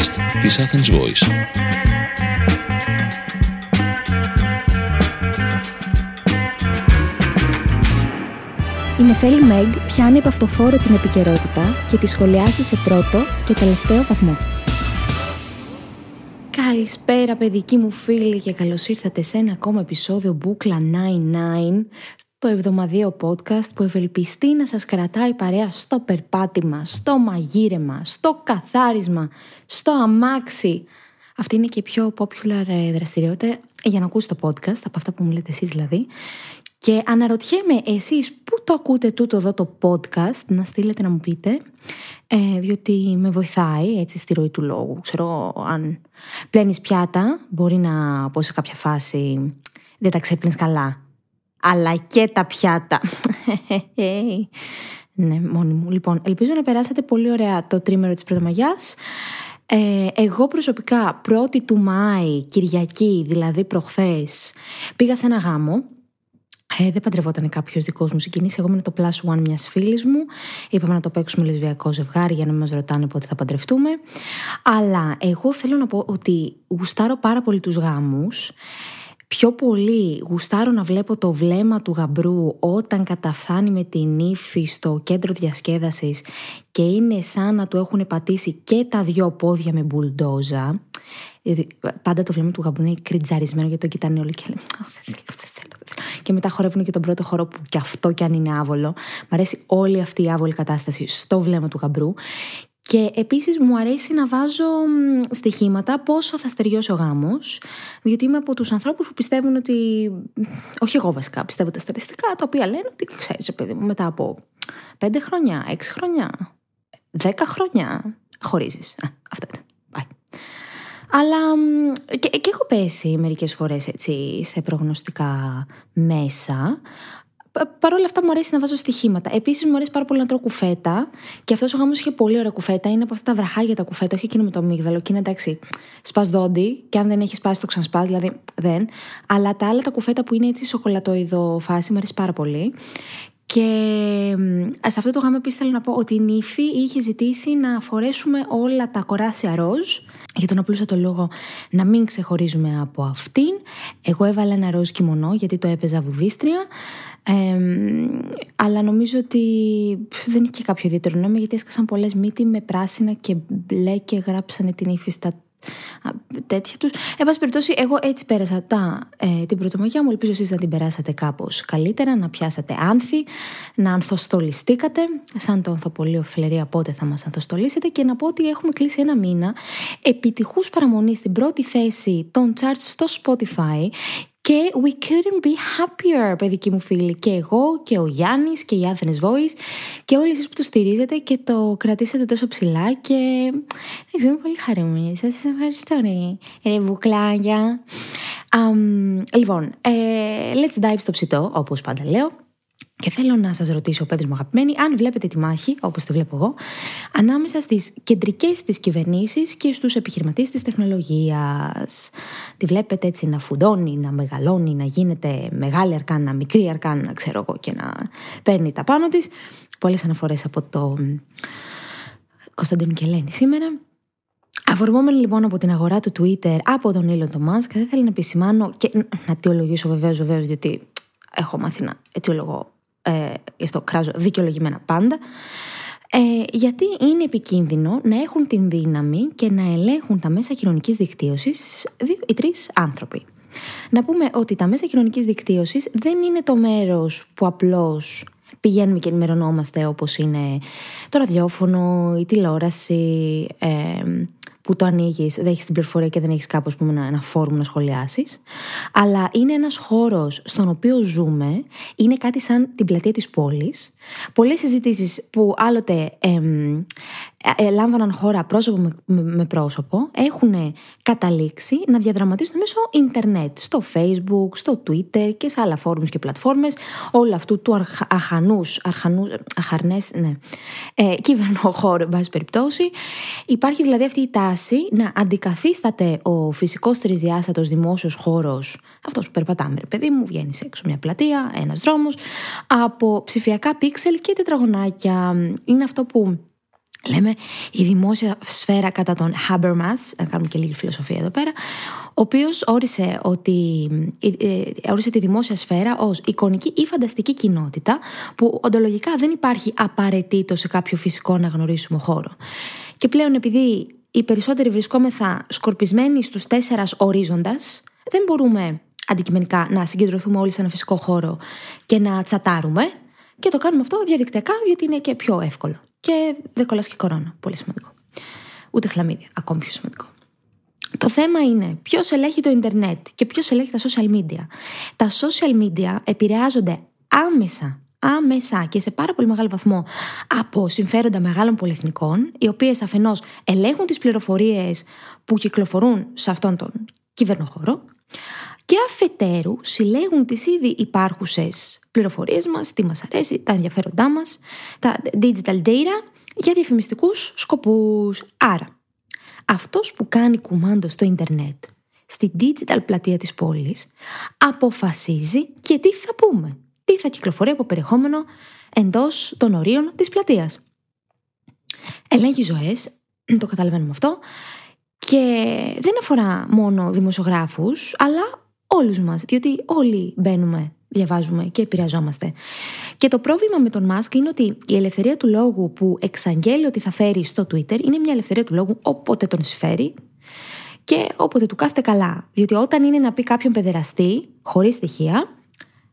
podcast της Athens Voice. Η Νεφέλη Μεγ πιάνει από αυτοφόρο την επικαιρότητα και τη σχολιάσει σε πρώτο και τελευταίο βαθμό. Καλησπέρα παιδικοί μου φίλοι και καλώς ήρθατε σε ένα ακόμα επεισόδιο Μπούκλα 99 το εβδομαδιαίο podcast που ευελπιστεί να σας κρατάει παρέα στο περπάτημα, στο μαγείρεμα, στο καθάρισμα, στο αμάξι. Αυτή είναι και η πιο popular ε, δραστηριότητα για να ακούσει το podcast, από αυτά που μου λέτε εσείς δηλαδή. Και αναρωτιέμαι εσείς πού το ακούτε τούτο εδώ το podcast, να στείλετε να μου πείτε, ε, διότι με βοηθάει έτσι στη ροή του λόγου. Ξέρω αν πλένεις πιάτα, μπορεί να πω σε κάποια φάση δεν τα ξέπλυνες καλά αλλά και τα πιάτα. ναι, μόνη μου. Λοιπόν, ελπίζω να περάσατε πολύ ωραία το τρίμερο της Πρωτομαγιάς. Ε, εγώ προσωπικά πρώτη του Μάη, Κυριακή, δηλαδή προχθές, πήγα σε ένα γάμο. Ε, δεν παντρευόταν κάποιος δικός μου συγκινήσει. Εγώ ήμουν το plus one μιας φίλης μου. Είπαμε να το παίξουμε λεσβιακό ζευγάρι για να μας ρωτάνε πότε θα παντρευτούμε. Αλλά εγώ θέλω να πω ότι γουστάρω πάρα πολύ τους γάμους. Πιο πολύ γουστάρω να βλέπω το βλέμμα του γαμπρού όταν καταφθάνει με την ύφη στο κέντρο διασκέδασης και είναι σαν να του έχουν πατήσει και τα δυο πόδια με μπουλντόζα. πάντα το βλέμμα του γαμπρού είναι κριτζαρισμένο γιατί το κοιτάνε όλοι και λένε δεν θέλω, δεν θέλω, Και μετά χορεύουν και τον πρώτο χορό που κι αυτό κι αν είναι άβολο. Μ' αρέσει όλη αυτή η άβολη κατάσταση στο βλέμμα του γαμπρού. Και επίσης μου αρέσει να βάζω στοιχήματα πόσο θα στεριώσει ο γάμος, διότι είμαι από τους ανθρώπους που πιστεύουν ότι, όχι εγώ βασικά, πιστεύω τα στατιστικά, τα οποία λένε ότι ξέρεις παιδί μου, μετά από πέντε χρόνια, έξι χρόνια, δέκα χρόνια, χωρίζεις. Α, αυτό ήταν. Bye. Αλλά και, και έχω πέσει μερικές φορές έτσι σε προγνωστικά μέσα, Παρ' όλα αυτά μου αρέσει να βάζω στοιχήματα. Επίσης μου αρέσει πάρα πολύ να τρώω κουφέτα. Και αυτός ο γάμος είχε πολύ ωραία κουφέτα. Είναι από αυτά τα βραχάγια τα κουφέτα, όχι εκείνο με το αμύγδαλο. Και είναι εντάξει, σπα δόντι. Και αν δεν έχει σπάσει, το ξανασπάς, δηλαδή δεν. Αλλά τα άλλα τα κουφέτα που είναι έτσι σοκολατοειδο φάση μου αρέσει πάρα πολύ. Και σε αυτό το γάμο επίσης θέλω να πω ότι η νύφη είχε ζητήσει να φορέσουμε όλα τα κοράσια ροζ για τον απλούστατο λόγο να μην ξεχωρίζουμε από αυτήν. Εγώ έβαλα ένα ροζ κιμονό γιατί το έπαιζα βουδίστρια αλλά νομίζω ότι δεν είχε κάποιο ιδιαίτερο νόημα γιατί έσκασαν πολλές μύτη με πράσινα και μπλε και γράψανε την ύφη στα τέτοια τους. Εν πάση περιπτώσει, εγώ έτσι πέρασα τα, ε, την πρωτομαγιά μου. Ελπίζω εσείς να την περάσατε κάπως καλύτερα, να πιάσατε άνθη, να ανθοστολιστήκατε. Σαν το ανθοπολείο φλερία πότε θα μας ανθοστολίσετε και να πω ότι έχουμε κλείσει ένα μήνα επιτυχούς παραμονής στην πρώτη θέση των charts στο Spotify και we couldn't be happier, παιδικοί μου φίλοι. Και εγώ και ο Γιάννης και η Athens Voice και όλοι εσείς που το στηρίζετε και το κρατήσατε τόσο ψηλά. Και δεν ξέρω, πολύ χαρούμενη. Σας ευχαριστώ, ρε, ρε βουκλάγια. Um, λοιπόν, ε, let's dive στο ψητό, όπως πάντα λέω. Και θέλω να σας ρωτήσω, Πέτρος μου αγαπημένοι, αν βλέπετε τη μάχη, όπως τη βλέπω εγώ, ανάμεσα στις κεντρικές της κυβερνήσεις και στους επιχειρηματίες της τεχνολογίας. Τη βλέπετε έτσι να φουντώνει, να μεγαλώνει, να γίνεται μεγάλη αρκάνα, μικρή αρκάνα, ξέρω εγώ, και να παίρνει τα πάνω της. Πολλές αναφορές από το Κωνσταντίνο και Ελένη σήμερα. Αφορμόμενη λοιπόν από την αγορά του Twitter από τον Elon Musk, θα ήθελα να επισημάνω και να αιτιολογήσω βεβαίως, βεβαίως, διότι έχω μάθει να αιτιολογώ ε, γι' αυτό κράζω δικαιολογημένα πάντα, ε, γιατί είναι επικίνδυνο να έχουν την δύναμη και να ελέγχουν τα μέσα κοινωνικής δικτύωσης δύο ή τρεις άνθρωποι. Να πούμε ότι τα μέσα κοινωνικής δικτύωσης δεν είναι το μέρος που απλώς πηγαίνουμε και ενημερωνόμαστε όπως είναι το ραδιόφωνο, η τηλεόραση, ε, που το ανοίγεις, δεν έχεις την πληροφορία και δεν έχεις κάπως ένα, ένα φόρουμ να σχολιάσεις. Αλλά είναι ένας χώρος στον οποίο ζούμε, είναι κάτι σαν την πλατεία της πόλης. Πολλές συζητήσεις που άλλοτε εμ, ε, λάμβαναν χώρα πρόσωπο με, με, πρόσωπο έχουν καταλήξει να διαδραματίζονται μέσω ίντερνετ, στο facebook, στο twitter και σε άλλα φόρουμς και πλατφόρμες όλου αυτού του αρχ, αχανούς, αρχανούς, αχαρνές, ναι, ε, κυβερνοχώρο, εν πάση περιπτώσει. Υπάρχει δηλαδή αυτή η τάση να αντικαθίσταται ο φυσικός τρισδιάστατος δημόσιος χώρος, αυτός που περπατάμε ρε παιδί μου, βγαίνεις έξω μια πλατεία, ένας δρόμος, από ψηφιακά πίξελ και τετραγωνάκια. Είναι αυτό που Λέμε η δημόσια σφαίρα κατά τον Habermas, να κάνουμε και λίγη φιλοσοφία εδώ πέρα, ο οποίος όρισε, ότι, ε, όρισε τη δημόσια σφαίρα ως εικονική ή φανταστική κοινότητα που οντολογικά δεν υπάρχει απαραίτητο σε κάποιο φυσικό αναγνωρίσιμο χώρο. Και πλέον επειδή οι περισσότεροι βρισκόμεθα σκορπισμένοι στους τέσσερας ορίζοντας, δεν μπορούμε αντικειμενικά να συγκεντρωθούμε όλοι σε ένα φυσικό χώρο και να τσατάρουμε και το κάνουμε αυτό διαδικτυακά γιατί είναι και πιο εύκολο. Και δεν κολλάς και κορώνα. Πολύ σημαντικό. Ούτε χλαμίδια. Ακόμη πιο σημαντικό. Το θέμα είναι ποιος ελέγχει το Ιντερνετ και ποιος ελέγχει τα social media. Τα social media επηρεάζονται άμεσα, άμεσα και σε πάρα πολύ μεγάλο βαθμό από συμφέροντα μεγάλων πολυεθνικών, οι οποίες αφενός ελέγχουν τις πληροφορίες που κυκλοφορούν σε αυτόν τον κυβερνοχώρο, και αφετέρου συλλέγουν τις ήδη υπάρχουσες πληροφορίες μας, τι μας αρέσει, τα ενδιαφέροντά μας, τα digital data για διαφημιστικούς σκοπούς. Άρα, αυτός που κάνει κουμάντο στο ίντερνετ, στη digital πλατεία της πόλης, αποφασίζει και τι θα πούμε, τι θα κυκλοφορεί από περιεχόμενο εντός των ορίων της πλατείας. Ελέγχει ζωές, το καταλαβαίνουμε αυτό, και δεν αφορά μόνο δημοσιογράφους, αλλά όλους μας, διότι όλοι μπαίνουμε, διαβάζουμε και επηρεαζόμαστε. Και το πρόβλημα με τον Μάσκ είναι ότι η ελευθερία του λόγου που εξαγγέλει ότι θα φέρει στο Twitter είναι μια ελευθερία του λόγου όποτε τον συμφέρει και όποτε του κάθεται καλά. Διότι όταν είναι να πει κάποιον παιδεραστή, χωρίς στοιχεία,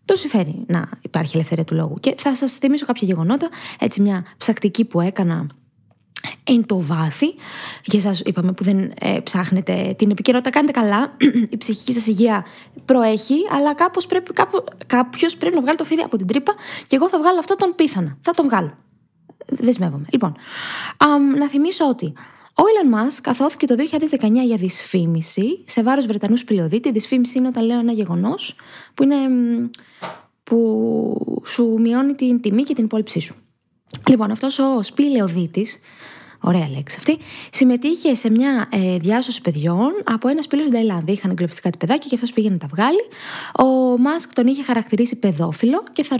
το συμφέρει να υπάρχει ελευθερία του λόγου. Και θα σας θυμίσω κάποια γεγονότα, έτσι μια ψακτική που έκανα εν το βάθη. Για εσά είπαμε που δεν ε, ψάχνετε την επικαιρότητα, κάνετε καλά. Η ψυχική σας υγεία προέχει, αλλά κάπως πρέπει, κάπου, κάποιος πρέπει να βγάλει το φίδι από την τρύπα και εγώ θα βγάλω αυτό τον πίθανα. Θα τον βγάλω. Δεσμεύομαι. Λοιπόν, να θυμίσω ότι ο Elon Musk καθόθηκε το 2019 για δυσφήμιση σε βάρος Βρετανούς σπηλαιοδίτη. Δυσφήμιση είναι όταν λέω ένα γεγονός που, είναι, που σου μειώνει την τιμή και την υπόλοιψή σου. Λοιπόν, αυτός ο σπηλαιοδίτης Ωραία λέξη αυτή. Συμμετείχε σε μια ε, διάσωση παιδιών από ένα σπίτι στην Ταϊλάνδη. Είχαν εγκλωβιστεί κάτι παιδάκι και αυτός πήγαινε να τα βγάλει. Ο Μάσκ τον είχε χαρακτηρίσει παιδόφιλο και θα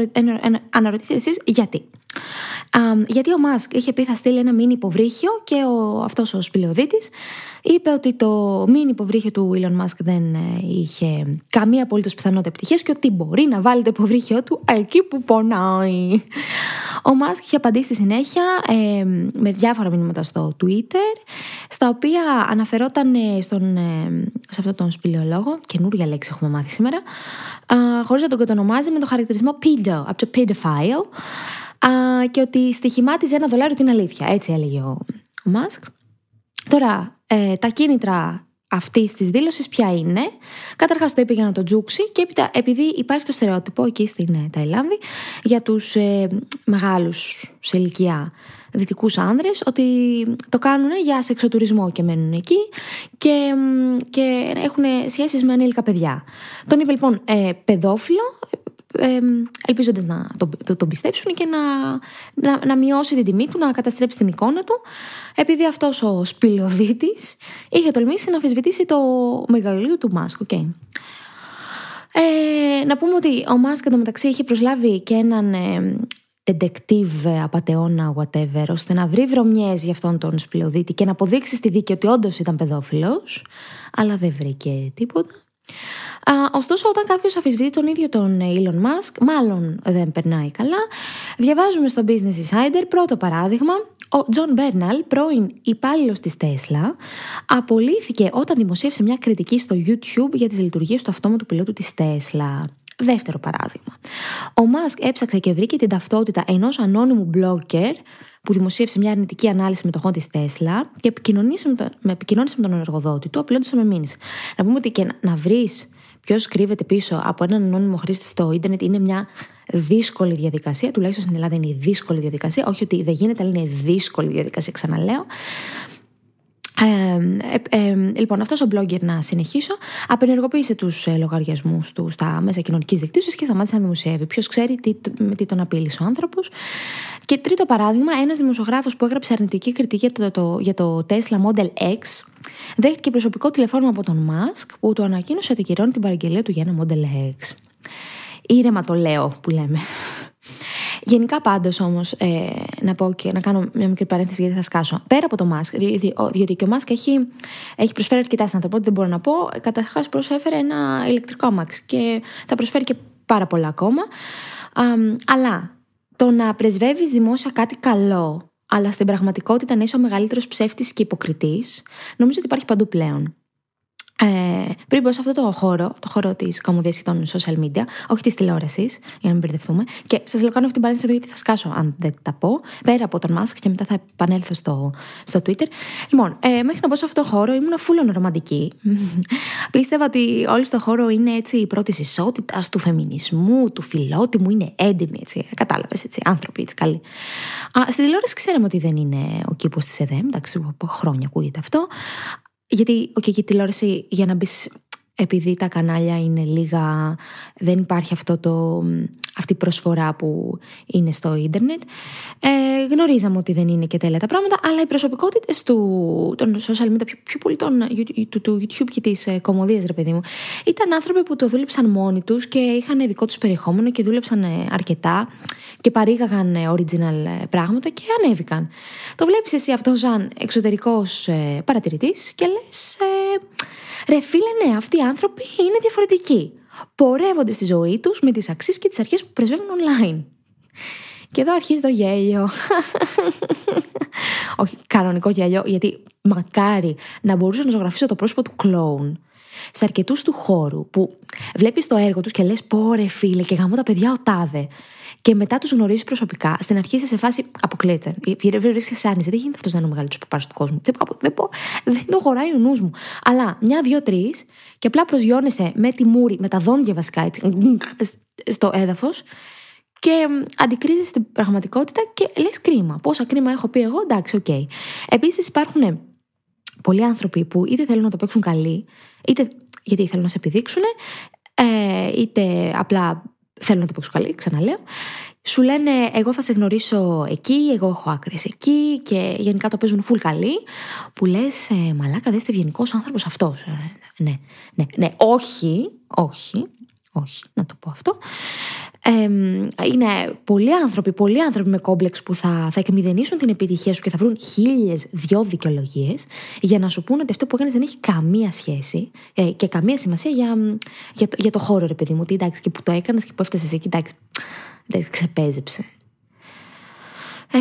αναρωτηθείτε εσείς γιατί. γιατί ο Μάσκ είχε πει θα στείλει ένα μήνυ υποβρύχιο και ο, αυτός ο σπηλαιοδίτης είπε ότι το μήνυ υποβρύχιο του Elon Musk δεν ε, είχε καμία απολύτως πιθανότητα επιτυχίας και ότι μπορεί να βάλει το υποβρύχιο του εκεί που πονάει. Ο Μάσκ είχε απαντήσει στη συνέχεια ε, με διάφορα μηνύματα στο Twitter, στα οποία αναφερόταν ε, στον, ε, σε αυτόν τον σπηλαιολόγο, καινούργια λέξη έχουμε μάθει σήμερα, ε, χωρίς να τον κατονομάζει με το χαρακτηρισμό pedo, από το pedophile, ε, και ότι στοιχημάτιζε ένα δολάριο την αλήθεια. Έτσι έλεγε ο, ο Μάσκ. Τώρα, ε, τα κίνητρα αυτής της δήλωσης ποια είναι; Καταρχάς το είπε για να το τζούξει και έπειτα επειδή υπάρχει το στερεότυπο εκεί στην ε, Ταϊλάνδη για τους ε, μεγάλους σε ηλικία δυτικούς άνδρες ότι το κάνουν για σεξοτουρισμό και μένουν εκεί και, και έχουν σχέσεις με ανήλικα παιδιά. Τον είπε λοιπόν ε, παιδόφιλο ε, ελπίζοντας να τον το, το πιστέψουν και να, να, να μειώσει την τιμή του, να καταστρέψει την εικόνα του επειδή αυτός ο σπηλιοδίτης είχε τολμήσει να αμφισβητήσει το μεγαλείο του Μάσκ. Okay. Ε, να πούμε ότι ο Μάσκ εντωμεταξύ είχε προσλάβει και έναν ε, detective απαταιώνα, whatever, ώστε να βρει βρωμιές για αυτόν τον σπηλιοδίτη και να αποδείξει στη δίκη ότι όντως ήταν παιδόφιλος, αλλά δεν βρήκε τίποτα. Α, ωστόσο, όταν κάποιος αφισβητεί τον ίδιο τον Elon Musk, μάλλον δεν περνάει καλά. Διαβάζουμε στο Business Insider πρώτο παράδειγμα. Ο Τζον Μπέρναλ, πρώην υπάλληλος της Tesla, απολύθηκε όταν δημοσίευσε μια κριτική στο YouTube για τις λειτουργίες του αυτόματου πιλότου της Tesla. Δεύτερο παράδειγμα. Ο Μάσκ έψαξε και βρήκε την ταυτότητα ενός ανώνυμου blogger που δημοσίευσε μια αρνητική ανάλυση μετοχών της Τέσλα και επικοινωνήσε με, τον, με, επικοινώνησε με τον εργοδότη του, απειλώντας με μήνυση. Να πούμε ότι και να, να βρεις ποιος κρύβεται πίσω από έναν ανώνυμο χρήστη στο ίντερνετ είναι μια δύσκολη διαδικασία. Τουλάχιστον στην Ελλάδα είναι η δύσκολη διαδικασία. Όχι ότι δεν γίνεται, αλλά είναι δύσκολη διαδικασία, ξαναλέω. Ε, ε, λοιπόν, αυτός ο blogger, να συνεχίσω, απενεργοποίησε τους ε, λογαριασμούς του στα μέσα κοινωνικής δικτύωσης και σταμάτησε να δημοσιεύει. Ποιος ξέρει τι, με τι τον απείλησε ο άνθρωπος. Και τρίτο παράδειγμα, ένας δημοσιογράφος που έγραψε αρνητική κριτική για το, το, για το Tesla Model X δέχτηκε προσωπικό τηλεφώνημα από τον Musk που του ανακοίνωσε ότι κυρώνει την παραγγελία του για ένα Model X. Ήρεμα το λέω που λέμε. Γενικά πάντως όμως, ε, να πω και να κάνω μια μικρή παρένθεση γιατί θα σκάσω. Πέρα από το Μάσκ, διότι και ο Μάσκ έχει, έχει προσφέρει αρκετά στην ανθρωπότητα, δεν μπορώ να πω. Καταρχάς προσέφερε ένα ηλεκτρικό αμάξι και θα προσφέρει και πάρα πολλά ακόμα. αλλά το να πρεσβεύεις δημόσια κάτι καλό, αλλά στην πραγματικότητα να είσαι ο μεγαλύτερος ψεύτης και υποκριτής, νομίζω ότι υπάρχει παντού πλέον. Ε, πριν πω σε αυτό το χώρο, το χώρο της κομμωδίας και των social media, όχι της τηλεόρασης, για να μην μπερδευτούμε. Και σας λέω κάνω αυτή την παρένθεση εδώ γιατί θα σκάσω, αν δεν τα πω, πέρα από τον Μάσκ και μετά θα επανέλθω στο, στο Twitter. Λοιπόν, ε, μέχρι να πω σε αυτό το χώρο ήμουν φούλον ρομαντική. Πίστευα ότι όλοι στο χώρο είναι έτσι η πρώτη ισότητας, του φεμινισμού, του φιλότιμου, είναι έντιμοι, έτσι. Κατάλαβες, έτσι, άνθρωποι, έτσι, καλοί. Α, στην τηλεόραση ξέραμε ότι δεν είναι ο κήπος της ΕΔΕΜ, εντάξει, από χρόνια ακούγεται αυτό. Γιατί, okay, και η τηλεόραση για να μπεις επειδή τα κανάλια είναι λίγα, δεν υπάρχει αυτό το, αυτή η προσφορά που είναι στο ίντερνετ. Ε, γνωρίζαμε ότι δεν είναι και τέλεια τα πράγματα, αλλά οι προσωπικότητες των social media, πιο, πιο πολύ των, του, του YouTube και της ε, κομμωδίας, ρε παιδί μου, ήταν άνθρωποι που το δούλεψαν μόνοι τους και είχαν δικό τους περιεχόμενο και δούλεψαν ε, αρκετά και παρήγαγαν ε, original ε, πράγματα και ανέβηκαν. Το βλέπεις εσύ αυτό σαν εξωτερικός ε, παρατηρητής και λες. Ε, Ρε φίλε, ναι, αυτοί οι άνθρωποι είναι διαφορετικοί. Πορεύονται στη ζωή τους με τις αξίες και τις αρχές που πρεσβεύουν online. Και εδώ αρχίζει το γέλιο. Όχι, κανονικό γέλιο, γιατί μακάρι να μπορούσα να ζωγραφίσω το πρόσωπο του κλόουν σε αρκετούς του χώρου που βλέπεις το έργο τους και λες: Πόρε φίλε, και γαμώ τα παιδιά ο τάδε και μετά τους γνωρίζεις προσωπικά, στην αρχή είσαι σε φάση αποκλείεται. Βρίσκεσαι σε άρνηση. Δεν γίνεται αυτός να είναι ο μεγαλύτερος παπά του κόσμου. Δεν, δεν, δεν το χωράει ο νους μου. Αλλά μια, δύο, τρεις και απλά προσγειώνεσαι με τη μούρη, με τα δόντια βασικά έτσι, στο έδαφος και αντικρίζεις την πραγματικότητα και λες κρίμα. Πόσα κρίμα έχω πει εγώ, εντάξει, ok. Okay. Επίσης υπάρχουν πολλοί άνθρωποι που είτε θέλουν να το παίξουν καλοί, είτε γιατί θέλουν να σε επιδείξουν, ε, είτε απλά θέλω να το παίξω καλή, ξαναλέω. Σου λένε, εγώ θα σε γνωρίσω εκεί, εγώ έχω άκρες εκεί και γενικά το παίζουν full καλή. Που λες, ε, μαλάκα, δεν είστε ευγενικό άνθρωπος αυτός. Ε, ναι, ναι, ναι, όχι, όχι, όχι, να το πω αυτό. Ε, είναι πολλοί άνθρωποι, πολλοί άνθρωποι με κόμπλεξ που θα, θα εκμηδενήσουν την επιτυχία σου και θα βρουν χίλιες δυο δικαιολογίες για να σου πούνε ότι αυτό που έκανες δεν έχει καμία σχέση ε, και καμία σημασία για, για, το, για το χώρο, ρε παιδί μου. Ότι εντάξει, και που το έκανες και που έφτασες εκεί, εντάξει, εντάξει ξεπέζεψε. Ε,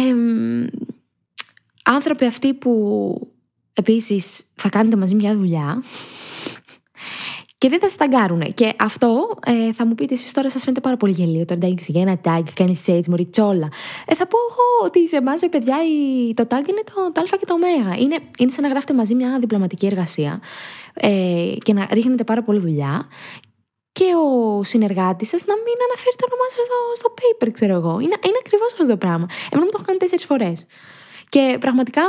άνθρωποι αυτοί που επίσης θα κάνετε μαζί μια δουλειά και δεν θα σας ταγκάρουν. Και αυτό ε, θα μου πείτε εσείς τώρα, σας φαίνεται πάρα πολύ γελίο. Τώρα εντάξει, για ένα tag, κάνεις έτσι, μωρή τσόλα. Ε, θα πω εγώ ότι σε εμάς, παιδιά, η, το tag είναι το, το Α και το Ω. Είναι, είναι σαν να γράφετε μαζί μια διπλωματική εργασία ε, και να ρίχνετε πάρα πολύ δουλειά και ο συνεργάτης σας να μην αναφέρει το όνομά σας στο, στο paper, ξέρω εγώ. Είναι, είναι ακριβώς αυτό το πράγμα. Εμένα μου το έχω κάνει τέσσερις φορές. Και πραγματικά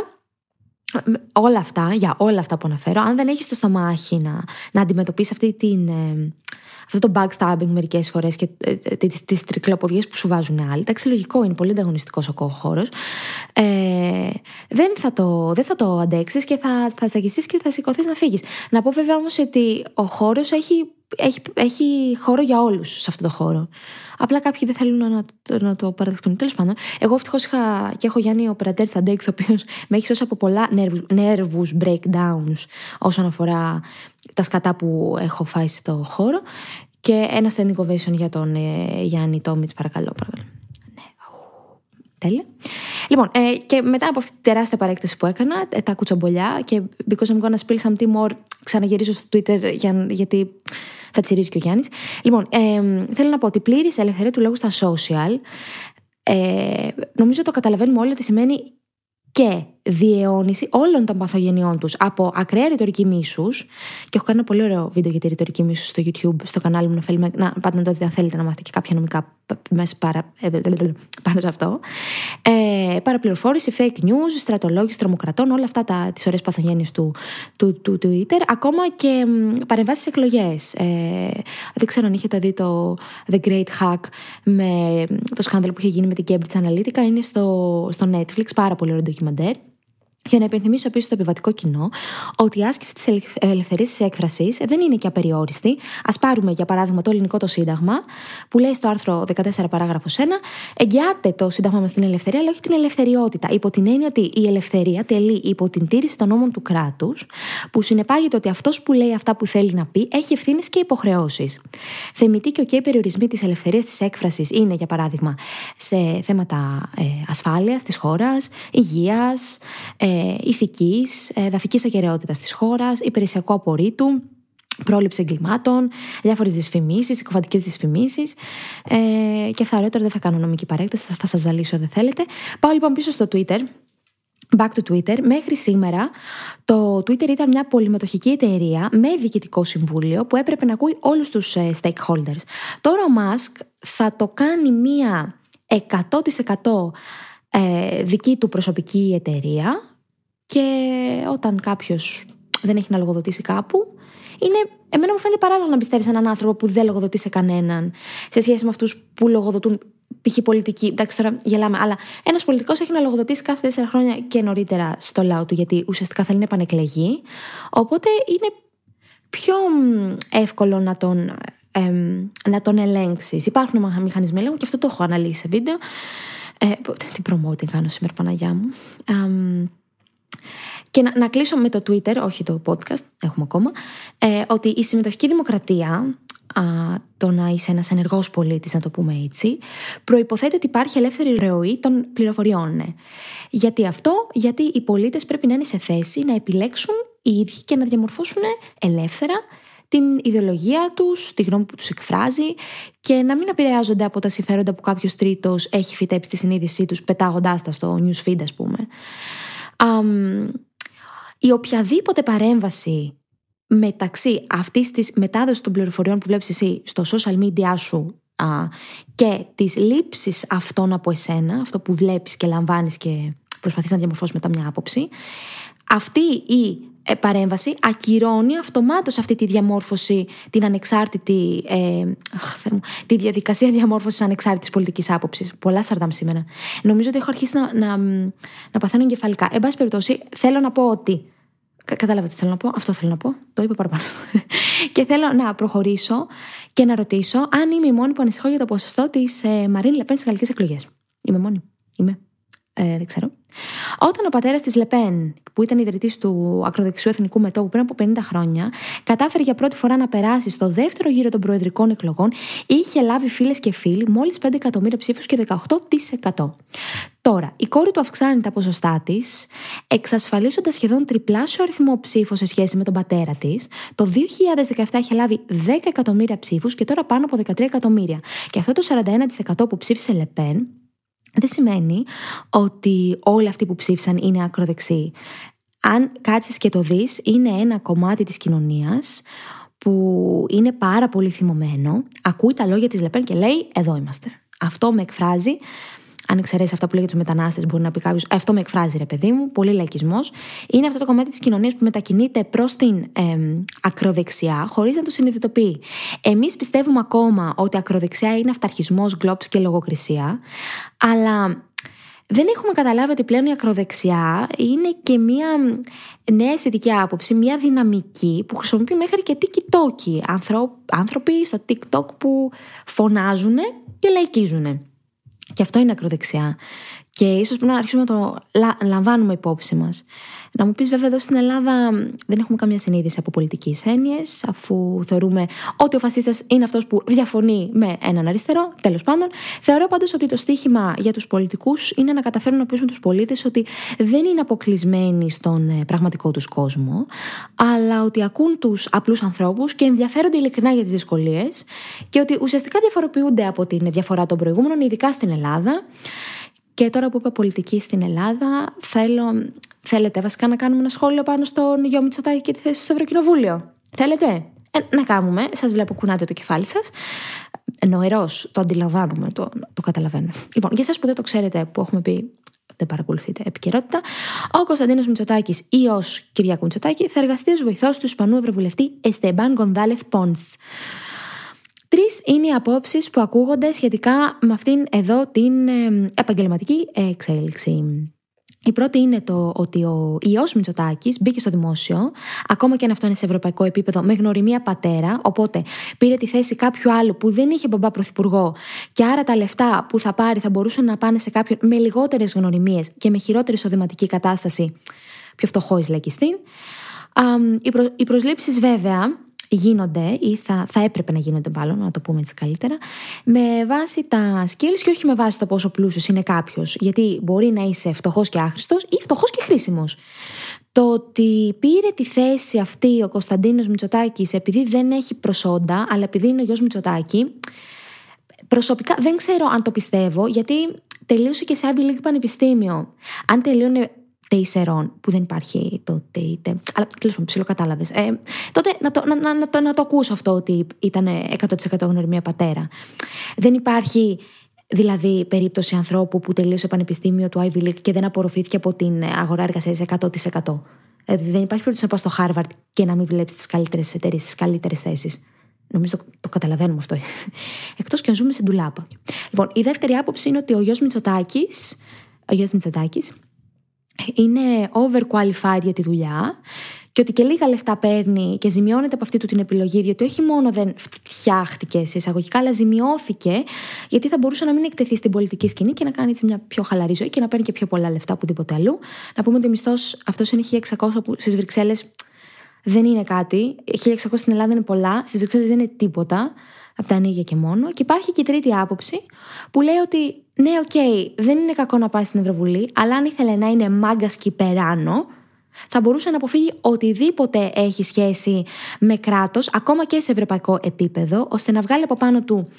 όλα αυτά, για όλα αυτά που αναφέρω, αν δεν έχεις το στομάχι να, να αντιμετωπίσεις αυτή την, ε, αυτό το backstabbing μερικές φορές και ε, ε τις τρικλοποδιές που σου βάζουν άλλοι. Εντάξει, λογικό είναι, πολύ ανταγωνιστικός ο χώρο. Ε, δεν, θα το, δεν θα το αντέξεις και θα, θα τσακιστείς και θα σηκωθείς να φύγεις. Να πω βέβαια όμως ότι ο χώρος έχει, έχει, έχει χώρο για όλους σε αυτό το χώρο. Απλά κάποιοι δεν θέλουν να, το, να το παραδεχτούν. Τέλος πάντων, εγώ ευτυχώς είχα και έχω Γιάννη ο Περατέρ Ταντέξ, ο οποίος με έχει σώσει από πολλά nervous breakdowns όσον αφορά τα σκατά που έχω φάει στο χώρο. Και ένα standing ovation για τον ε, Γιάννη Τόμιτς, παρακαλώ, παρακαλώ. Ναι, τέλεια. Λοιπόν, ε, και μετά από αυτή τη τεράστια παρέκταση που έκανα, ε, τα κουτσομπολιά και because I'm gonna spill some tea more, ξαναγυρίζω στο Twitter για, γιατί θα τσιρίζει και ο Γιάννης. Λοιπόν, ε, θέλω να πω ότι πλήρης ελευθερία του λόγου στα social. Ε, νομίζω το καταλαβαίνουμε όλοι ότι σημαίνει και διαιώνιση όλων των παθογενειών τους από ακραία ρητορική μίσους. Και έχω κάνει ένα πολύ ωραίο βίντεο για τη ρητορική μίσους στο YouTube, στο κανάλι μου. Να, θέλουμε, να πάτε να το δείτε αν θέλετε να μάθετε και κάποια νομικά μέσα παρα, ε, πάνω σε αυτό. Ε, παραπληροφόρηση, fake news, στρατολόγηση τρομοκρατών, όλα αυτά τα, τις ωραίες παθογένειες του, του, του, Twitter, ακόμα και παρεμβάσεις σε εκλογές. Ε, δεν ξέρω αν είχατε δει το The Great Hack με το σκάνδαλο που είχε γίνει με την Cambridge Analytica, είναι στο, στο Netflix, πάρα πολύ ωραίο ντοκιμαντέρ. Για να υπενθυμίσω επίσης στο επιβατικό κοινό ότι η άσκηση της ελευθερίας της έκφρασης δεν είναι και απεριόριστη. Ας πάρουμε για παράδειγμα το ελληνικό το Σύνταγμα, που λέει στο άρθρο 14 παράγραφος 1, εγγυάται το Σύνταγμα μας την ελευθερία, αλλά όχι την ελευθεριότητα. Υπό την έννοια ότι η ελευθερία τελεί υπό την τήρηση των νόμων του κράτους, που συνεπάγεται ότι αυτός που λέει αυτά που θέλει να πει έχει ευθύνες και υποχρεώσεις. Θεμιτοί και οκ περιορισμοί της ελευθερίας της έκφρασης είναι, για παράδειγμα, σε θέματα ε, ασφάλειας της χώρας, υγείας, ε, ηθικής, εδαφικής ακαιρεότητας της χώρας, υπηρεσιακού απορρίτου, πρόληψη εγκλημάτων, διάφορες δυσφημίσεις, συκοφαντικέ δυσφημίσεις. Ε, και αυτά δεν θα κάνω νομική παρέκταση, θα, θα σας ζαλίσω δεν θέλετε. Πάω λοιπόν πίσω στο Twitter. Back to Twitter. Μέχρι σήμερα το Twitter ήταν μια πολυμετοχική εταιρεία με διοικητικό συμβούλιο που έπρεπε να ακούει όλους τους ε, stakeholders. Τώρα ο Musk θα το κάνει μια 100% ε, δική του προσωπική εταιρεία και όταν κάποιος δεν έχει να λογοδοτήσει κάπου, είναι, εμένα μου φαίνεται παράλογο να πιστεύεις έναν άνθρωπο που δεν λογοδοτεί σε κανέναν σε σχέση με αυτούς που λογοδοτούν π.χ. πολιτικοί. Εντάξει, τώρα γελάμε, αλλά ένας πολιτικός έχει να λογοδοτήσει κάθε τέσσερα χρόνια και νωρίτερα στο λαό του, γιατί ουσιαστικά θέλει να επανεκλεγεί. Οπότε είναι πιο εύκολο να τον, ε, να τον ελέγξεις. Υπάρχουν μηχανισμοί έλεγχου και αυτό το έχω αναλύσει σε βίντεο. Ε, τι promoting κάνω σήμερα, Παναγιά μου. Και να, να κλείσω με το Twitter, όχι το podcast, έχουμε ακόμα, ε, ότι η συμμετοχική δημοκρατία, α, το να είσαι ένας ενεργός πολίτης, να το πούμε έτσι, προποθέτει ότι υπάρχει ελεύθερη ροή των πληροφοριών. Ναι. Γιατί αυτό, γιατί οι πολίτες πρέπει να είναι σε θέση να επιλέξουν οι ίδιοι και να διαμορφώσουν ελεύθερα την ιδεολογία τους, τη γνώμη που τους εκφράζει και να μην επηρεάζονται από τα συμφέροντα που κάποιος τρίτος έχει φυτέψει τη συνείδησή τους πετάγοντάς τα στο newsfeed ας πούμε. Um, η οποιαδήποτε παρέμβαση μεταξύ αυτής της μετάδοσης των πληροφοριών που βλέπεις εσύ στο social media σου α, και της λήψης αυτών από εσένα, αυτό που βλέπεις και λαμβάνεις και προσπαθείς να διαμορφώσεις μετά μια άποψη, αυτή η ε, παρέμβαση ακυρώνει αυτομάτως αυτή τη διαμόρφωση, την ανεξάρτητη, ε, τη διαδικασία διαμόρφωσης ανεξάρτητης πολιτικής άποψης. Πολλά σαρδάμ σήμερα. Νομίζω ότι έχω αρχίσει να, να, να παθαίνω εγκεφαλικά. Εν πάση περιπτώσει, θέλω να πω ότι Κατάλαβα τι θέλω να πω. Αυτό θέλω να πω. Το είπα παραπάνω. και θέλω να προχωρήσω και να ρωτήσω αν είμαι η μόνη που ανησυχώ για το ποσοστό της ε, Μαρίν Λεπέν στις γαλλικές εκλογές. Είμαι μόνη. Είμαι. Ε, δεν ξέρω. Όταν ο πατέρας της Λεπέν, που ήταν ιδρυτής του ακροδεξιού εθνικού μετώπου πριν από 50 χρόνια, κατάφερε για πρώτη φορά να περάσει στο δεύτερο γύρο των προεδρικών εκλογών, είχε λάβει φίλες και φίλοι μόλις 5 εκατομμύρια ψήφους και 18%. Τώρα, η κόρη του αυξάνει τα ποσοστά της, εξασφαλίζοντας σχεδόν τριπλάσιο αριθμό ψήφων σε σχέση με τον πατέρα της. Το 2017 είχε λάβει 10 εκατομμύρια ψήφους και τώρα πάνω από 13 εκατομμύρια. Και αυτό το 41% που ψήφισε Λεπέν δεν σημαίνει ότι όλοι αυτοί που ψήφισαν είναι ακροδεξιοί. Αν κάτσεις και το δεις, είναι ένα κομμάτι της κοινωνίας που είναι πάρα πολύ θυμωμένο, ακούει τα λόγια της Λεπέν και λέει «εδώ είμαστε». Αυτό με εκφράζει αν εξαιρέσει αυτά που λέει για τους μετανάστες, μπορεί να πει κάποιος, αυτό με εκφράζει ρε παιδί μου, πολύ λαϊκισμός. Είναι αυτό το κομμάτι της κοινωνίας που μετακινείται προς την ε, ακροδεξιά, χωρίς να το συνειδητοποιεί. Εμείς πιστεύουμε ακόμα ότι ακροδεξιά είναι αυταρχισμός, γκλόπς και λογοκρισία, αλλά δεν έχουμε καταλάβει ότι πλέον η ακροδεξιά είναι και μια νέα αισθητική άποψη, μια δυναμική που χρησιμοποιεί μέχρι και TikTok. Άνθρωποι στο TikTok που φωνάζουν και λαϊκίζουν. Και αυτό είναι ακροδεξιά. Και ίσως πρέπει να αρχίσουμε να το λαμβάνουμε υπόψη μας. Να μου πεις, βέβαια, εδώ στην Ελλάδα δεν έχουμε καμία συνείδηση από πολιτική έννοιες, αφού θεωρούμε ότι ο φασίστας είναι αυτός που διαφωνεί με έναν αριστερό. Τέλος πάντων, θεωρώ πάντως ότι το στίχημα για τους πολιτικούς είναι να καταφέρουν να πείσουν τους πολίτες ότι δεν είναι αποκλεισμένοι στον ε, πραγματικό τους κόσμο, αλλά ότι ακούν τους απλούς ανθρώπους και ενδιαφέρονται ειλικρινά για τις δυσκολίες και ότι ουσιαστικά διαφοροποιούνται από την διαφορά των προηγούμενων, ειδικά στην Ελλάδα. Και τώρα που είπα πολιτική στην Ελλάδα, θέλω, θέλετε βασικά να κάνουμε ένα σχόλιο πάνω στον Γιώργο Μητσοτάκη και τη θέση του στο Ευρωκοινοβούλιο; Θέλετε; Ε, να κάνουμε. Σας βλέπω κουνάτε το κεφάλι σας. Νοερός, το αντιλαμβάνουμε, το, το καταλαβαίνουμε. Λοιπόν, για εσάς που δεν το ξέρετε, που έχουμε πει δεν παρακολουθείτε επικαιρότητα, ο Κωνσταντίνος Μητσοτάκης ή ως Κυριακού Μητσοτάκη θα εργαστεί ως βοηθός του Ισπανού Ευρωβουλευτή Εστεμπάν Γκονδάλεθ Πόντ. Τρεις είναι οι απόψεις που ακούγονται σχετικά με αυτήν εδώ την επαγγελματική εξέλιξη. Η πρώτη είναι το ότι ο ιός Μητσοτάκης μπήκε στο δημόσιο, ακόμα και αν αυτό είναι σε ευρωπαϊκό επίπεδο, με γνωριμία πατέρα. Οπότε πήρε τη θέση κάποιου άλλου που δεν είχε μπαμπά πρωθυπουργό, και άρα τα λεφτά που θα πάρει θα μπορούσαν να πάνε σε κάποιον με λιγότερες γνωριμίες και με χειρότερη εισοδηματική κατάσταση, πιο φτωχός λαϊκιστή. Οι, προ, οι προσλήψεις βέβαια γίνονται ή θα, θα έπρεπε να γίνονται μάλλον, να το πούμε έτσι καλύτερα, με βάση τα skills και όχι με βάση το πόσο πλούσιος είναι κάποιος. Γιατί μπορεί να είσαι φτωχός και άχρηστος ή φτωχός και χρήσιμος. Το ότι πήρε τη θέση αυτή ο Κωνσταντίνος Μητσοτάκης επειδή δεν έχει προσόντα, αλλά επειδή είναι ο γιος Μητσοτάκη, προσωπικά δεν ξέρω αν το πιστεύω, γιατί τελείωσε και σε Ivy League Πανεπιστήμιο. Αν τελείωνε τεϊσερών, που δεν υπάρχει το ΤΕΙΤΕ. Αλλά τέλος πάντων, ψιλοκατάλαβε. Ε, τότε να το, να, να, να, το, να το ακούσω αυτό ότι ήταν 100% γνωριμία πατέρα. Δεν υπάρχει δηλαδή περίπτωση ανθρώπου που τελείωσε πανεπιστήμιο του Ivy League και δεν απορροφήθηκε από την αγορά εργασίας 100%. Δηλαδή δεν υπάρχει περίπτωση να πας στο Harvard και να μην δουλέψει στι καλύτερες εταιρείες, στι καλύτερες θέσεις. Νομίζω το, το καταλαβαίνουμε αυτό. Εκτός και αν ζούμε σε ντουλάπα. Λοιπόν, η δεύτερη άποψη είναι ότι ο γιος Μητσοτάκης, ο γιος Μητσοτάκης, είναι overqualified για τη δουλειά και ότι και λίγα λεφτά παίρνει και ζημιώνεται από αυτή του την επιλογή, διότι όχι μόνο δεν φτιάχτηκε σε εισαγωγικά, αλλά ζημιώθηκε, γιατί θα μπορούσε να μην εκτεθεί στην πολιτική σκηνή και να κάνει έτσι μια πιο χαλαρή ζωή και να παίρνει και πιο πολλά λεφτά οπουδήποτε αλλού. Να πούμε ότι ο μισθός αυτός είναι 1600 που στις Βρυξέλλες δεν είναι κάτι. 1600 στην Ελλάδα είναι πολλά, στις Βρυξέλλες δεν είναι τίποτα από τα ανοίγια και μόνο. Και υπάρχει και η τρίτη άποψη που λέει ότι ναι, ok, okay, δεν είναι κακό να πάει στην Ευρωβουλή, αλλά αν ήθελε να είναι μάγκας και υπεράνω, θα μπορούσε να αποφύγει οτιδήποτε έχει σχέση με κράτος, ακόμα και σε ευρωπαϊκό επίπεδο, ώστε να βγάλει από πάνω του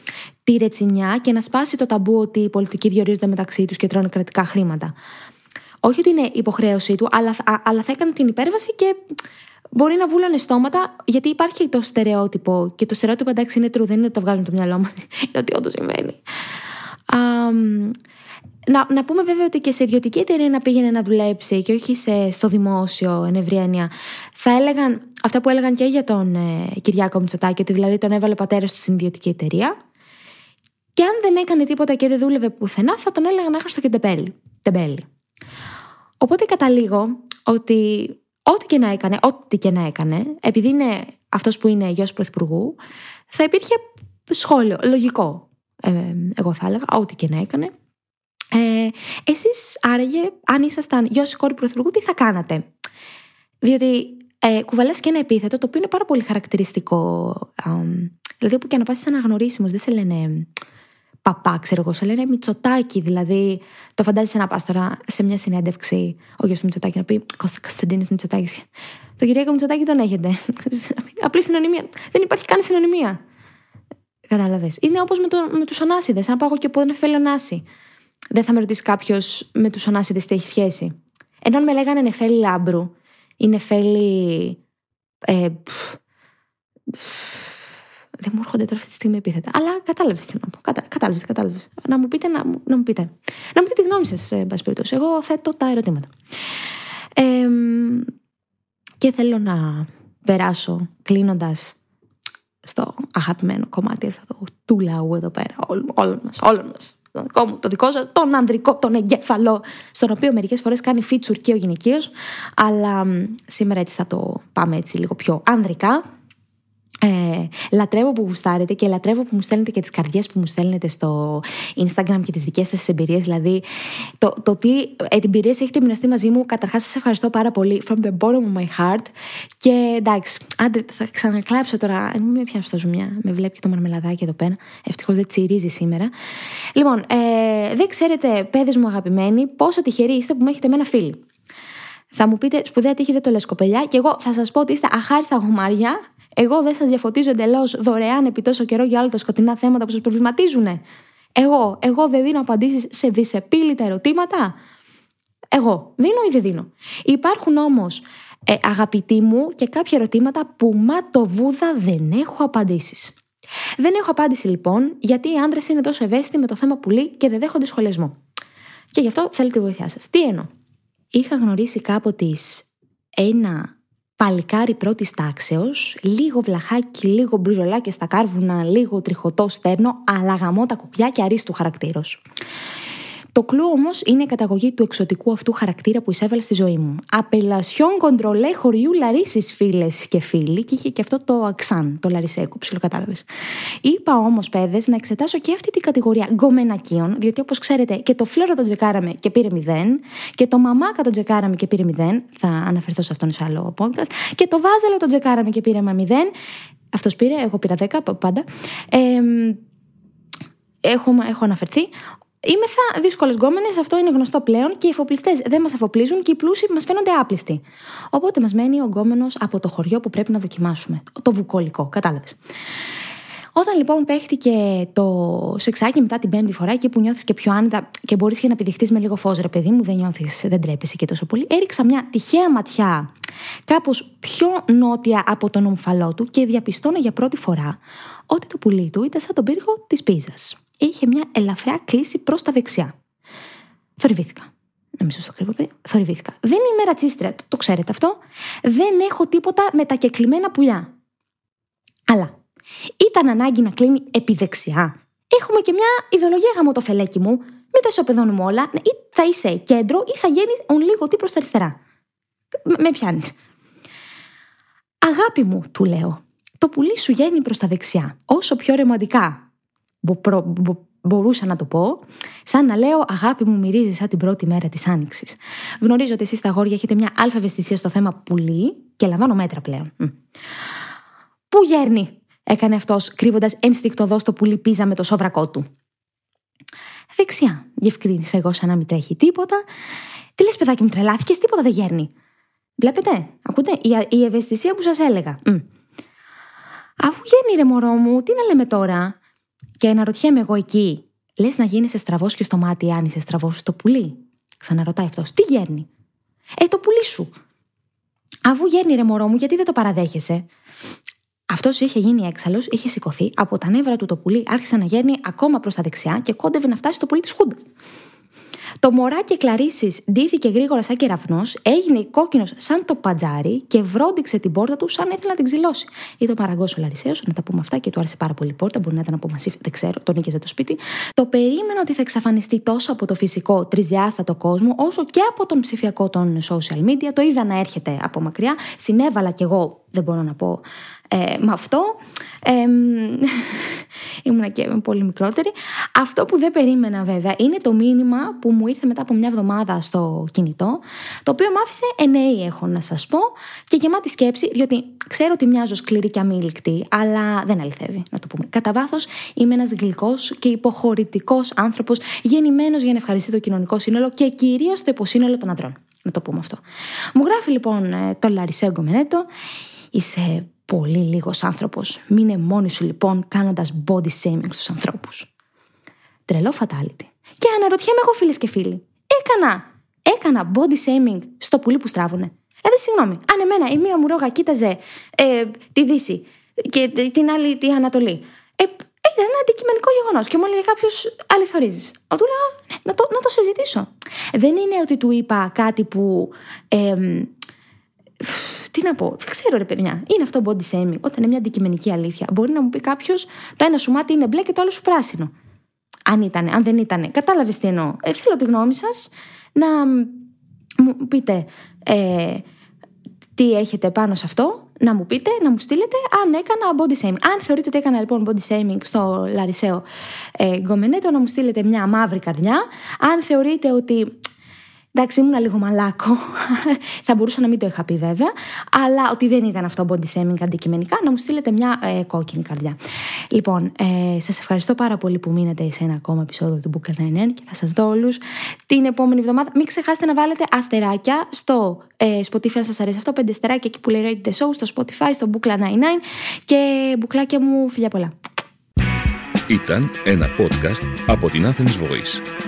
τη ρετσινιά και να σπάσει το ταμπού ότι οι πολιτικοί διορίζονται μεταξύ τους και τρώνε κρατικά χρήματα. Όχι ότι είναι υποχρέωσή του, αλλά, αλλά θα έκανε την υπέρβαση και Μπορεί να βούλανε στόματα, γιατί υπάρχει το στερεότυπο. Και το στερεότυπο εντάξει είναι true, δεν είναι ότι το βγάζουν το μυαλό μας. είναι ότι όντως συμβαίνει. να, να πούμε βέβαια ότι και σε ιδιωτική εταιρεία να πήγαινε να δουλέψει και όχι σε, στο δημόσιο, εν ευρία Θα έλεγαν αυτά που έλεγαν και για τον ε, Κυριάκο Μητσοτάκη, ότι δηλαδή τον έβαλε ο πατέρας του στην ιδιωτική εταιρεία. Και αν δεν έκανε τίποτα και δεν δούλευε πουθενά, θα τον έλεγαν άχρηστο και τεμπέλη. Οπότε καταλήγω ότι ό,τι και να έκανε, ό,τι και να έκανε, επειδή είναι αυτός που είναι γιος Πρωθυπουργού, θα υπήρχε σχόλιο, λογικό. Ε, εγώ θα έλεγα, ό,τι και να έκανε. Ε, Εσείς, άραγε, αν ήσασταν γιος κόρη Πρωθυπουργού, τι θα κάνατε; Διότι ε, κουβαλάς και ένα επίθετο το οποίο είναι πάρα πολύ χαρακτηριστικό. Ε, δηλαδή, όπου και να πας αναγνωρίσιμος, δεν σε λένε παπά, ξέρω εγώ, σε λένε Μητσοτάκι. Δηλαδή, το φαντάζεσαι να πας τώρα σε μια συνέντευξη ο γιος του Μητσοτάκη να πει Κωνσταντίνος Μητσοτάκης. Το Κυριάκο Μητσοτάκη τον έχετε. Απλή συνωνυμία. Δεν υπάρχει καν συνωνυμία. Κατάλαβες. Είναι όπως με, το, με τους Ωνάσιδε. Αν πάω και πω δεν θέλω Ωνάση. Δεν θα με ρωτήσει κάποιος με τους Ωνάσιδε τι έχει σχέση. Ενώ αν με λέγανε Νεφέλη Λάμπρου ή Νεφέλη. Ε, δεν μου έρχονται τώρα αυτή τη στιγμή επίθετα. Αλλά κατάλαβες τι να πω. Κατα... Κατάλαβες, κατάλαβες. Να μου πείτε, να, να μου πείτε. Να μου πείτε τη γνώμη σας, εν πάση περιπτώσει. Εγώ θέτω τα ερωτήματα. Ε, και θέλω να περάσω κλείνοντας στο αγαπημένο κομμάτι αυτό του λαού εδώ πέρα. Όλων μας. Όλων μας. Το δικό μου, το δικό σας, τον ανδρικό, τον εγκέφαλο, στον οποίο μερικές φορές κάνει φίτσουρ και ο γυναικείος. Αλλά σήμερα έτσι θα το πάμε έτσι λίγο πιο ανδρικά. Ε, λατρεύω που γουστάρετε και λατρεύω που μου στέλνετε και τις καρδιές που μου στέλνετε στο Instagram και τις δικές σας εμπειρίες. Δηλαδή το, το τι εμπειρίες έχετε μοιραστεί μαζί μου καταρχάς σας ευχαριστώ πάρα πολύ from the bottom of my heart. Και εντάξει άντε θα ξανακλάψω τώρα. Μην με πιάνω στο ζουμιά. Με βλέπει και το μαρμελαδάκι εδώ πέρα. Ευτυχώς δεν τσιρίζει σήμερα. Λοιπόν ε, δεν ξέρετε παιδες μου αγαπημένοι πόσο τυχεροί είστε που με έχετε με ένα φίλο θα μου πείτε σπουδαία τύχη δεν το λες κοπελιά. Και εγώ θα σας πω ότι είστε αχάριστα γομάρια εγώ δεν σας διαφωτίζω εντελώς δωρεάν επί τόσο καιρό για όλα τα σκοτεινά θέματα που σας προβληματίζουν. Εγώ, εγώ δεν δίνω απαντήσεις σε δυσεπίλητα ερωτήματα. Εγώ δίνω ή δεν δίνω. Υπάρχουν όμως, ε, αγαπητοί μου, και κάποια ερωτήματα που μα το βούδα δεν έχω απαντήσεις. Δεν έχω απάντηση λοιπόν, γιατί οι άντρες είναι τόσο ευαίσθητοι με το θέμα πουλί και δεν δέχονται σχολιασμό. Και γι' αυτό θέλω τη βοήθειά σας. Τι εννοώ; Είχα γνωρίσει κάποτε ένα παλικάρι πρώτης τάξεως, λίγο βλαχάκι, λίγο μπριζολάκι στα κάρβουνα, λίγο τριχωτό στέρνο, αλλά γαμό τα κουκιά και αρίστου χαρακτήρος. Το κλου όμως είναι η καταγωγή του εξωτικού αυτού χαρακτήρα που εισέβαλε στη ζωή μου. Απελασιόν κοντρολέ χωριού Λαρίσης, φίλες και φίλοι, και είχε και αυτό το αξάν, το Λαρισέκο, ψιλοκατάλαβε. Είπα όμως, παιδες, να εξετάσω και αυτή την κατηγορία γκομενακίων, διότι όπως ξέρετε και το φλέρο τον τζεκάραμε και πήρε 0, και το μαμάκα τον τζεκάραμε και πήρε 0, θα αναφερθώ σε αυτόν σε άλλο podcast, και το βάζελο τον τζεκάραμε και πήρε 0. Αυτός πήρε, εγώ πήρα 10 πάντα. Ε, έχω, έχω αναφερθεί. Είμαι θα δύσκολες γκόμενες, αυτό είναι γνωστό πλέον και οι εφοπλιστές δεν μας αφοπλίζουν και οι πλούσιοι μας φαίνονται άπλιστοι. Οπότε μας μένει ο γκόμενος από το χωριό που πρέπει να δοκιμάσουμε. Το βουκολικό, κατάλαβες. Όταν λοιπόν παίχτηκε το σεξάκι μετά την πέμπτη φορά, εκεί που νιώθεις και πιο άνετα και μπορείς και να επιδειχτεί με λίγο φως, ρε παιδί μου, δεν νιώθεις, δεν τρέπεσαι και τόσο πολύ, έριξα μια τυχαία ματιά κάπως πιο νότια από τον ομφαλό του και διαπιστώνω για πρώτη φορά ότι το πουλί του ήταν σαν τον πύργο της πίζας είχε μια ελαφριά κλίση προς τα δεξιά. Θορυβήθηκα. Νομίζω στο κρύβο, παιδί. Θορυβήθηκα. Δεν είμαι ρατσίστρια, το, το ξέρετε αυτό. Δεν έχω τίποτα με τα κεκλειμένα πουλιά. Αλλά ήταν ανάγκη να κλείνει επί δεξιά. Έχουμε και μια ιδεολογία γαμώ το φελέκι μου. Μην τα ισοπεδώνουμε όλα. Ή θα είσαι κέντρο ή θα γίνει λίγο τι προς τα αριστερά. Με πιάνεις. Αγάπη μου, του λέω. Το πουλί σου γέννει προς τα δεξιά. Όσο πιο ρεμαντικά μπορούσα να το πω, σαν να λέω Αγάπη μου, μυρίζεις σαν την πρώτη μέρα της Άνοιξης. Γνωρίζω ότι εσείς στα γόρια έχετε μια αλφα ευαισθησία στο θέμα πουλί και λαμβάνω μέτρα πλέον. Πού γέρνει, έκανε αυτός, κρύβοντας ενστικτοδός το πουλί πίζα με το σόβρακό του. Δεξιά, διευκρίνησα εγώ σαν να μην τρέχει τίποτα. Τι λες, παιδάκι μου, τρελάθηκες, τίποτα δεν γέρνει. Βλέπετε, ακούτε, η, ευαισθησία που σας έλεγα. Αφού γέρνει ρε μωρό μου, τι να λέμε τώρα. Και αναρωτιέμαι εγώ εκεί, λες να γίνει στραβός και στο μάτι αν είσαι στραβός στο πουλί; Ξαναρωτάει αυτός, τι γέρνει; Ε, το πουλί σου. Αφού γέρνει ρε μωρό μου, γιατί δεν το παραδέχεσαι; Αυτός είχε γίνει έξαλλος, είχε σηκωθεί, από τα νεύρα του το πουλί άρχισε να γέρνει ακόμα προς τα δεξιά και κόντευε να φτάσει στο πουλί της Χούντας. Το μωράκι κλαρίσει ντύθηκε γρήγορα σαν κεραυνός, έγινε κόκκινος σαν το παντζάρι και βρόντιξε την πόρτα του σαν ήθελε να την ξυλώσει. Ήταν παραγκό ο Λαρισαίος, να τα πούμε αυτά και του άρεσε πάρα πολύ η πόρτα. Μπορεί να ήταν από μασίφ, δεν ξέρω, τον νίκησε το σπίτι. Το περίμενα ότι θα εξαφανιστεί τόσο από το φυσικό τρισδιάστατο κόσμο, όσο και από τον ψηφιακό των social media. Το είδα να έρχεται από μακριά. Συνέβαλα κι εγώ, δεν μπορώ να πω ε, με αυτό. Ε, ήμουνα και πολύ μικρότερη. Αυτό που δεν περίμενα βέβαια είναι το μήνυμα που μου ήρθε μετά από μια εβδομάδα στο κινητό, το οποίο μου άφησε εννοεί έχω να σας πω και γεμάτη σκέψη, διότι ξέρω ότι μοιάζω σκληρή και αμήλικτη, αλλά δεν αληθεύει να το πούμε. Κατά βάθος είμαι ένας γλυκός και υποχωρητικός άνθρωπος, γεννημένος για να ευχαριστεί το κοινωνικό σύνολο και κυρίως το υποσύνολο των ανδρών. Να το πούμε αυτό. Μου γράφει λοιπόν ε, το Λαρισέγκο Μενέτο, είσαι πολύ λίγος άνθρωπος. Μείνε μόνη σου λοιπόν κάνοντας body shaming στους ανθρώπους. Τρελό fatality. Και αναρωτιέμαι εγώ φίλες και φίλοι. Έκανα, έκανα body shaming στο πουλί που στράβουνε. Ε, δεν συγγνώμη. Αν εμένα η μία μου ρόγα κοίταζε ε, τη Δύση και την άλλη τη Ανατολή. Ε, ήταν ένα αντικειμενικό γεγονός και μου έλεγε κάποιος αληθορίζεις. Του λέω ναι, να το, να το συζητήσω. Δεν είναι ότι του είπα κάτι που. Ε, τι να πω, δεν ξέρω ρε παιδιά. Είναι αυτό body shaming. Όταν είναι μια αντικειμενική αλήθεια. Μπορεί να μου πει κάποιος, το ένα σου μάτι είναι μπλε και το άλλο σου πράσινο. Αν ήταν, αν δεν ήταν. Κατάλαβες τι εννοώ. Ε, θέλω τη γνώμη σας να μου πείτε ε, τι έχετε πάνω σε αυτό, να μου πείτε, να μου στείλετε αν έκανα body shaming. Αν θεωρείτε ότι έκανα λοιπόν body shaming στο Λαρισαίο ε, Γκομενέτο, να μου στείλετε μια μαύρη καρδιά. Αν θεωρείτε ότι Εντάξει, ήμουν λίγο μαλάκο. θα μπορούσα να μην το είχα πει βέβαια. Αλλά ότι δεν ήταν αυτό body shaming αντικειμενικά, να μου στείλετε μια ε, κόκκινη καρδιά. Λοιπόν, ε, σας ευχαριστώ πάρα πολύ που μείνετε σε ένα ακόμα επεισόδιο του Book 99 και θα σας δω όλους την επόμενη εβδομάδα. Μην ξεχάσετε να βάλετε αστεράκια στο ε, Spotify, αν σας αρέσει αυτό. Πέντε αστεράκια εκεί που λέει Rate the Show, στο Spotify, στο Bookla 99 και μπουκλάκια μου, φιλιά πολλά. Ήταν ένα podcast από την Athens Voice.